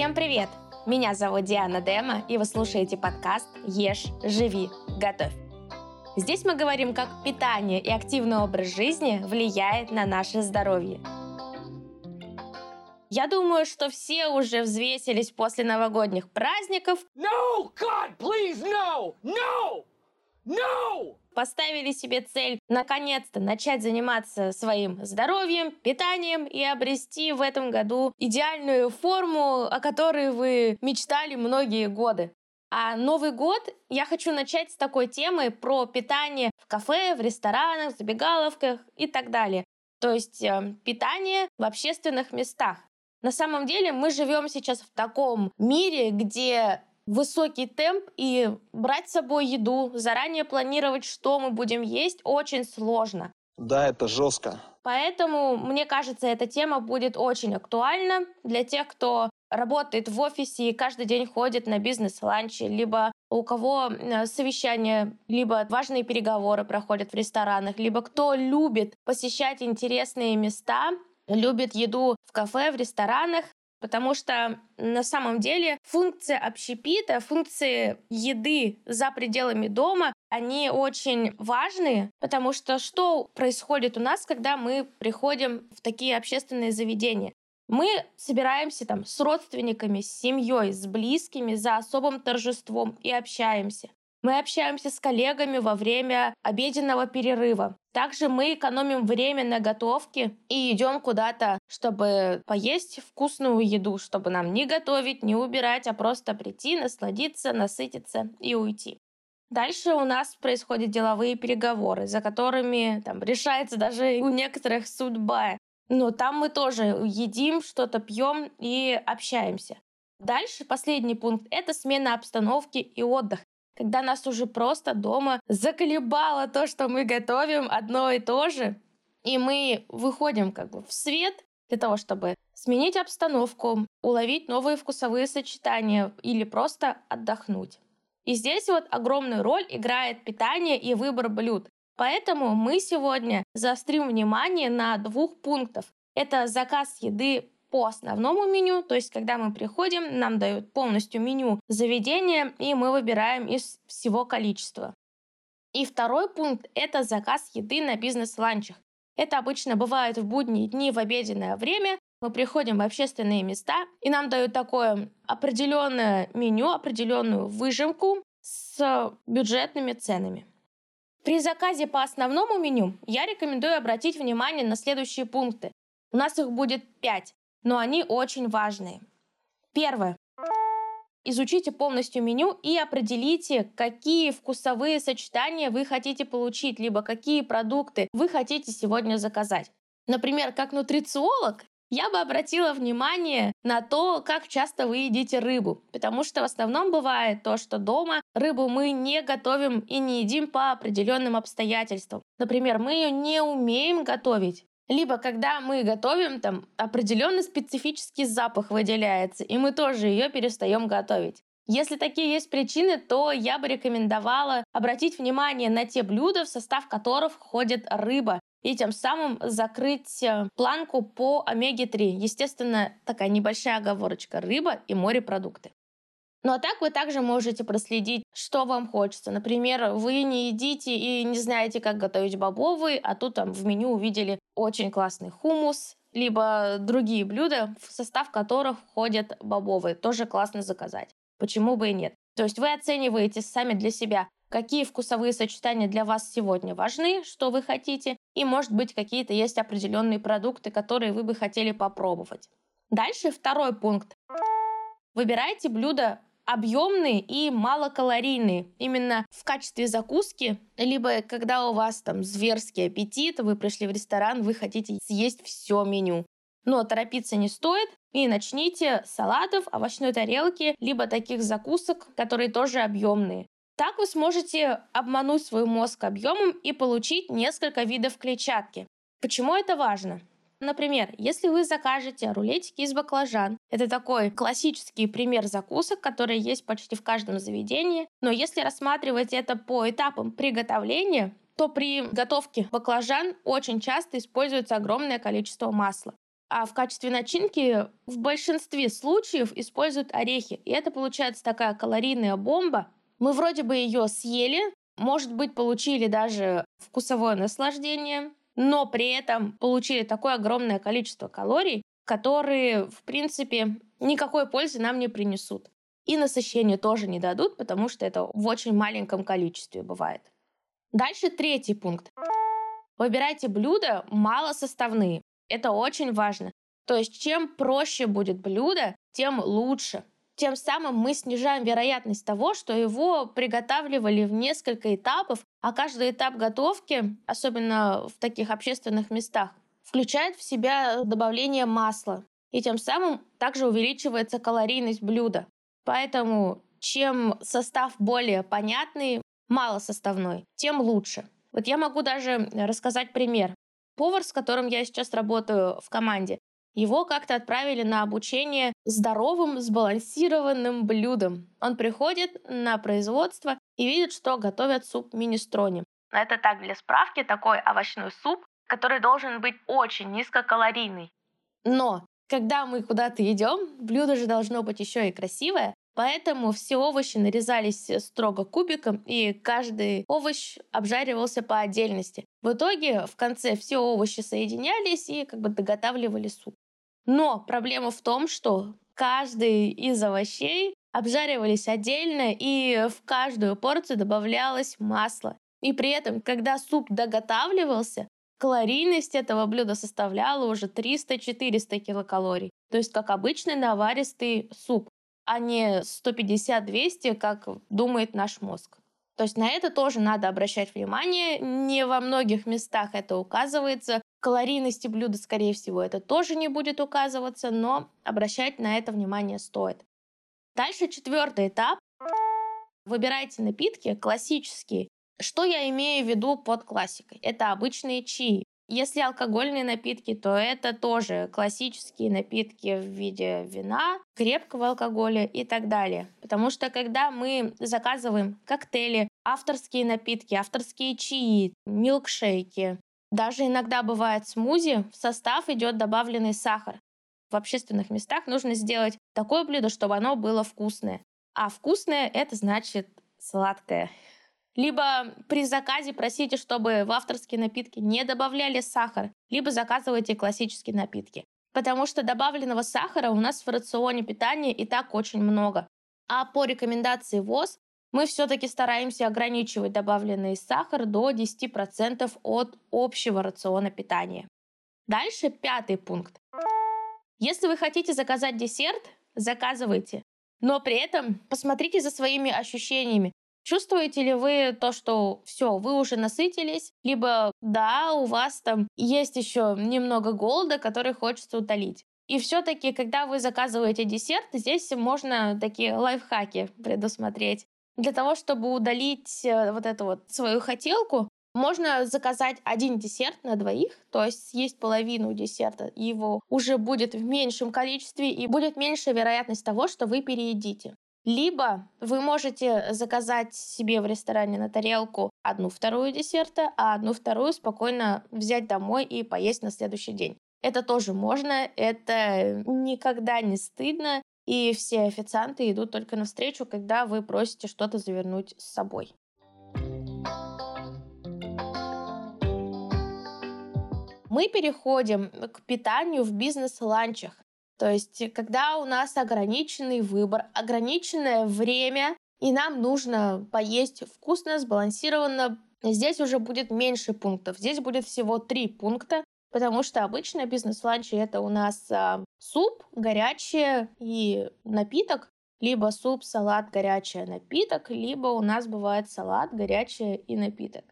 Всем привет! Меня зовут Диана Дема, и вы слушаете подкаст «Ешь, живи, готовь». Здесь мы говорим, как питание и активный образ жизни влияет на наше здоровье. Я думаю, что все уже взвесились после новогодних праздников. No, God, please, no, no, no! Поставили себе цель наконец-то начать заниматься своим здоровьем, питанием и обрести в этом году идеальную форму, о которой вы мечтали многие годы. А Новый год я хочу начать с такой темы про питание в кафе, в ресторанах, забегаловках и так далее. То есть э, питание в общественных местах. На самом деле мы живем сейчас в таком мире, где высокий темп и брать с собой еду, заранее планировать, что мы будем есть, очень сложно. Да, это жестко. Поэтому, мне кажется, эта тема будет очень актуальна для тех, кто работает в офисе и каждый день ходит на бизнес-ланчи, либо у кого э, совещания, либо важные переговоры проходят в ресторанах, либо кто любит посещать интересные места, любит еду в кафе, в ресторанах, Потому что на самом деле функция общепита, функции еды за пределами дома, они очень важны, потому что что происходит у нас, когда мы приходим в такие общественные заведения? Мы собираемся там с родственниками, с семьей, с близкими за особым торжеством и общаемся. Мы общаемся с коллегами во время обеденного перерыва. Также мы экономим время на готовке и идем куда-то, чтобы поесть вкусную еду, чтобы нам не готовить, не убирать, а просто прийти, насладиться, насытиться и уйти. Дальше у нас происходят деловые переговоры, за которыми там, решается даже у некоторых судьба. Но там мы тоже едим, что-то пьем и общаемся. Дальше последний пункт – это смена обстановки и отдых когда нас уже просто дома заколебало то, что мы готовим одно и то же, и мы выходим как бы в свет для того, чтобы сменить обстановку, уловить новые вкусовые сочетания или просто отдохнуть. И здесь вот огромную роль играет питание и выбор блюд. Поэтому мы сегодня заострим внимание на двух пунктах. Это заказ еды по основному меню, то есть когда мы приходим, нам дают полностью меню заведения, и мы выбираем из всего количества. И второй пункт – это заказ еды на бизнес-ланчах. Это обычно бывает в будние дни в обеденное время. Мы приходим в общественные места, и нам дают такое определенное меню, определенную выжимку с бюджетными ценами. При заказе по основному меню я рекомендую обратить внимание на следующие пункты. У нас их будет 5 но они очень важные. Первое. Изучите полностью меню и определите, какие вкусовые сочетания вы хотите получить, либо какие продукты вы хотите сегодня заказать. Например, как нутрициолог, я бы обратила внимание на то, как часто вы едите рыбу, потому что в основном бывает то, что дома рыбу мы не готовим и не едим по определенным обстоятельствам. Например, мы ее не умеем готовить, либо когда мы готовим, там определенный специфический запах выделяется, и мы тоже ее перестаем готовить. Если такие есть причины, то я бы рекомендовала обратить внимание на те блюда, в состав которых входит рыба, и тем самым закрыть э, планку по омеге-3. Естественно, такая небольшая оговорочка – рыба и морепродукты. Ну а так вы также можете проследить, что вам хочется. Например, вы не едите и не знаете, как готовить бобовые, а тут там в меню увидели очень классный хумус, либо другие блюда, в состав которых входят бобовые. Тоже классно заказать. Почему бы и нет? То есть вы оцениваете сами для себя, какие вкусовые сочетания для вас сегодня важны, что вы хотите, и, может быть, какие-то есть определенные продукты, которые вы бы хотели попробовать. Дальше второй пункт. Выбирайте блюдо объемные и малокалорийные. Именно в качестве закуски, либо когда у вас там зверский аппетит, вы пришли в ресторан, вы хотите съесть все меню. Но торопиться не стоит, и начните с салатов, овощной тарелки, либо таких закусок, которые тоже объемные. Так вы сможете обмануть свой мозг объемом и получить несколько видов клетчатки. Почему это важно? Например, если вы закажете рулетики из баклажан, это такой классический пример закусок, которые есть почти в каждом заведении, но если рассматривать это по этапам приготовления, то при готовке баклажан очень часто используется огромное количество масла. А в качестве начинки в большинстве случаев используют орехи. И это получается такая калорийная бомба. Мы вроде бы ее съели, может быть, получили даже вкусовое наслаждение, но при этом получили такое огромное количество калорий, которые, в принципе, никакой пользы нам не принесут. И насыщение тоже не дадут, потому что это в очень маленьком количестве бывает. Дальше третий пункт. Выбирайте блюда малосоставные. Это очень важно. То есть чем проще будет блюдо, тем лучше. Тем самым мы снижаем вероятность того, что его приготавливали в несколько этапов, а каждый этап готовки, особенно в таких общественных местах, включает в себя добавление масла. И тем самым также увеличивается калорийность блюда. Поэтому чем состав более понятный, малосоставной, тем лучше. Вот я могу даже рассказать пример. Повар, с которым я сейчас работаю в команде, его как-то отправили на обучение здоровым, сбалансированным блюдом. Он приходит на производство и видит, что готовят суп министрони. Это так, для справки, такой овощной суп, который должен быть очень низкокалорийный. Но когда мы куда-то идем, блюдо же должно быть еще и красивое, Поэтому все овощи нарезались строго кубиком, и каждый овощ обжаривался по отдельности. В итоге в конце все овощи соединялись и как бы доготавливали суп. Но проблема в том, что каждый из овощей обжаривались отдельно, и в каждую порцию добавлялось масло. И при этом, когда суп доготавливался, калорийность этого блюда составляла уже 300-400 килокалорий. То есть как обычный наваристый суп а не 150-200, как думает наш мозг. То есть на это тоже надо обращать внимание. Не во многих местах это указывается. Калорийности блюда, скорее всего, это тоже не будет указываться, но обращать на это внимание стоит. Дальше четвертый этап. Выбирайте напитки классические. Что я имею в виду под классикой? Это обычные чаи. Если алкогольные напитки, то это тоже классические напитки в виде вина, крепкого алкоголя и так далее. Потому что когда мы заказываем коктейли, авторские напитки, авторские чаи, милкшейки, даже иногда бывает смузи, в состав идет добавленный сахар. В общественных местах нужно сделать такое блюдо, чтобы оно было вкусное. А вкусное — это значит сладкое. Либо при заказе просите, чтобы в авторские напитки не добавляли сахар, либо заказывайте классические напитки. Потому что добавленного сахара у нас в рационе питания и так очень много. А по рекомендации ВОЗ мы все-таки стараемся ограничивать добавленный сахар до 10% от общего рациона питания. Дальше пятый пункт. Если вы хотите заказать десерт, заказывайте. Но при этом посмотрите за своими ощущениями. Чувствуете ли вы то, что все, вы уже насытились, либо да, у вас там есть еще немного голода, который хочется утолить. И все-таки, когда вы заказываете десерт, здесь можно такие лайфхаки предусмотреть. Для того, чтобы удалить э, вот эту вот свою хотелку, можно заказать один десерт на двоих, то есть съесть половину десерта, его уже будет в меньшем количестве и будет меньшая вероятность того, что вы переедите. Либо вы можете заказать себе в ресторане на тарелку одну вторую десерта, а одну вторую спокойно взять домой и поесть на следующий день. Это тоже можно, это никогда не стыдно, и все официанты идут только навстречу, когда вы просите что-то завернуть с собой. Мы переходим к питанию в бизнес-ланчах. То есть, когда у нас ограниченный выбор, ограниченное время, и нам нужно поесть вкусно, сбалансированно, здесь уже будет меньше пунктов. Здесь будет всего три пункта, потому что обычно бизнес-ланчи это у нас а, суп, горячее и напиток, либо суп, салат, горячее, напиток, либо у нас бывает салат, горячее и напиток.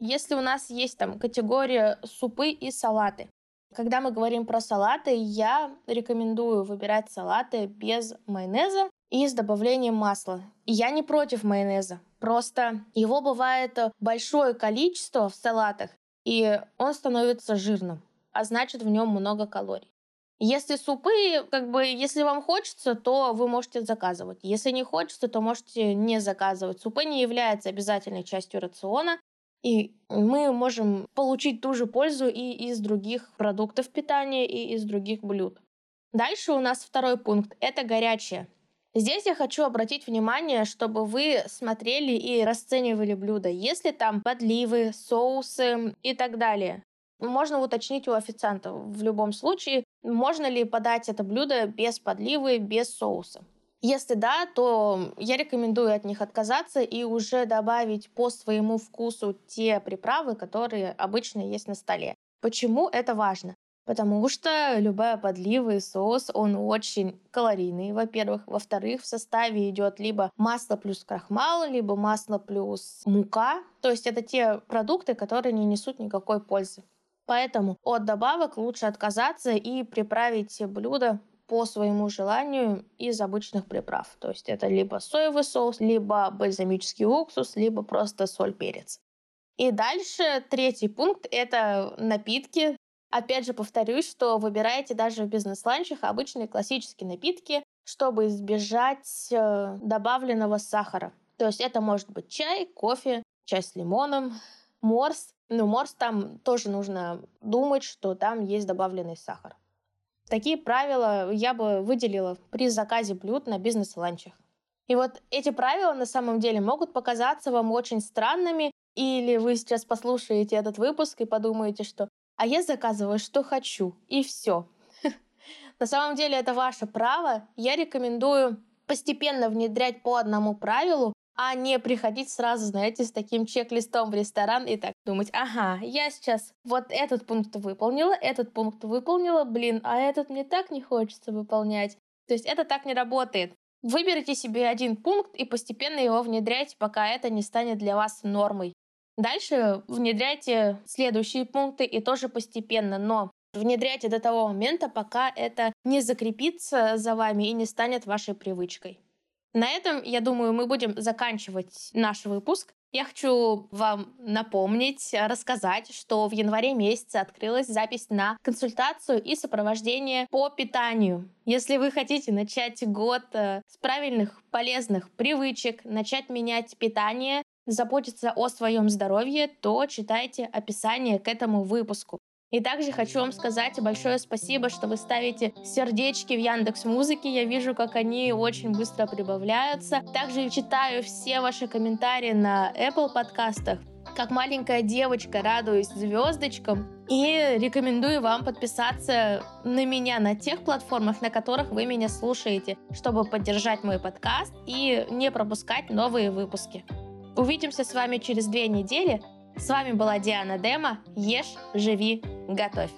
Если у нас есть там категория супы и салаты, когда мы говорим про салаты, я рекомендую выбирать салаты без майонеза и с добавлением масла. Я не против майонеза, просто его бывает большое количество в салатах, и он становится жирным, а значит в нем много калорий. Если супы, как бы, если вам хочется, то вы можете заказывать. Если не хочется, то можете не заказывать. Супы не являются обязательной частью рациона, И мы можем получить ту же пользу и из других продуктов питания, и из других блюд. Дальше у нас второй пункт – это горячее. Здесь я хочу обратить внимание, чтобы вы смотрели и расценивали блюда, если там подливы, соусы и так далее. Можно уточнить у официанта в любом случае, можно ли подать это блюдо без подливы, без соуса. Если да, то я рекомендую от них отказаться и уже добавить по своему вкусу те приправы, которые обычно есть на столе. Почему это важно? Потому что любая подлива и соус, он очень калорийный, во-первых. Во-вторых, в составе идет либо масло плюс крахмал, либо масло плюс мука. То есть это те продукты, которые не несут никакой пользы. Поэтому от добавок лучше отказаться и приправить блюдо по своему желанию из обычных приправ. То есть это либо соевый соус, либо бальзамический уксус, либо просто соль, перец. И дальше третий пункт – это напитки. Опять же повторюсь, что выбирайте даже в бизнес-ланчах обычные классические напитки, чтобы избежать э, добавленного сахара. То есть это может быть чай, кофе, чай с лимоном, морс. Ну, морс там тоже нужно думать, что там есть добавленный сахар. Такие правила я бы выделила при заказе блюд на бизнес-ланчах. И вот эти правила на самом деле могут показаться вам очень странными, или вы сейчас послушаете этот выпуск и подумаете, что «а я заказываю, что хочу, и все». На самом деле это ваше право. Я рекомендую постепенно внедрять по одному правилу, а не приходить сразу, знаете, с таким чек-листом в ресторан и так думать, ага, я сейчас вот этот пункт выполнила, этот пункт выполнила, блин, а этот мне так не хочется выполнять. То есть это так не работает. Выберите себе один пункт и постепенно его внедряйте, пока это не станет для вас нормой. Дальше внедряйте следующие пункты и тоже постепенно, но внедряйте до того момента, пока это не закрепится за вами и не станет вашей привычкой. На этом, я думаю, мы будем заканчивать наш выпуск. Я хочу вам напомнить, рассказать, что в январе месяце открылась запись на консультацию и сопровождение по питанию. Если вы хотите начать год э, с правильных, полезных привычек, начать менять питание, заботиться о своем здоровье, то читайте описание к этому выпуску. И также хочу вам сказать большое спасибо, что вы ставите сердечки в Яндекс Музыке. Я вижу, как они очень быстро прибавляются. Также читаю все ваши комментарии на Apple подкастах. Как маленькая девочка радуюсь звездочкам и рекомендую вам подписаться на меня на тех платформах, на которых вы меня слушаете, чтобы поддержать мой подкаст и не пропускать новые выпуски. Увидимся с вами через две недели. С вами была Диана Дема. Ешь, живи, готовь.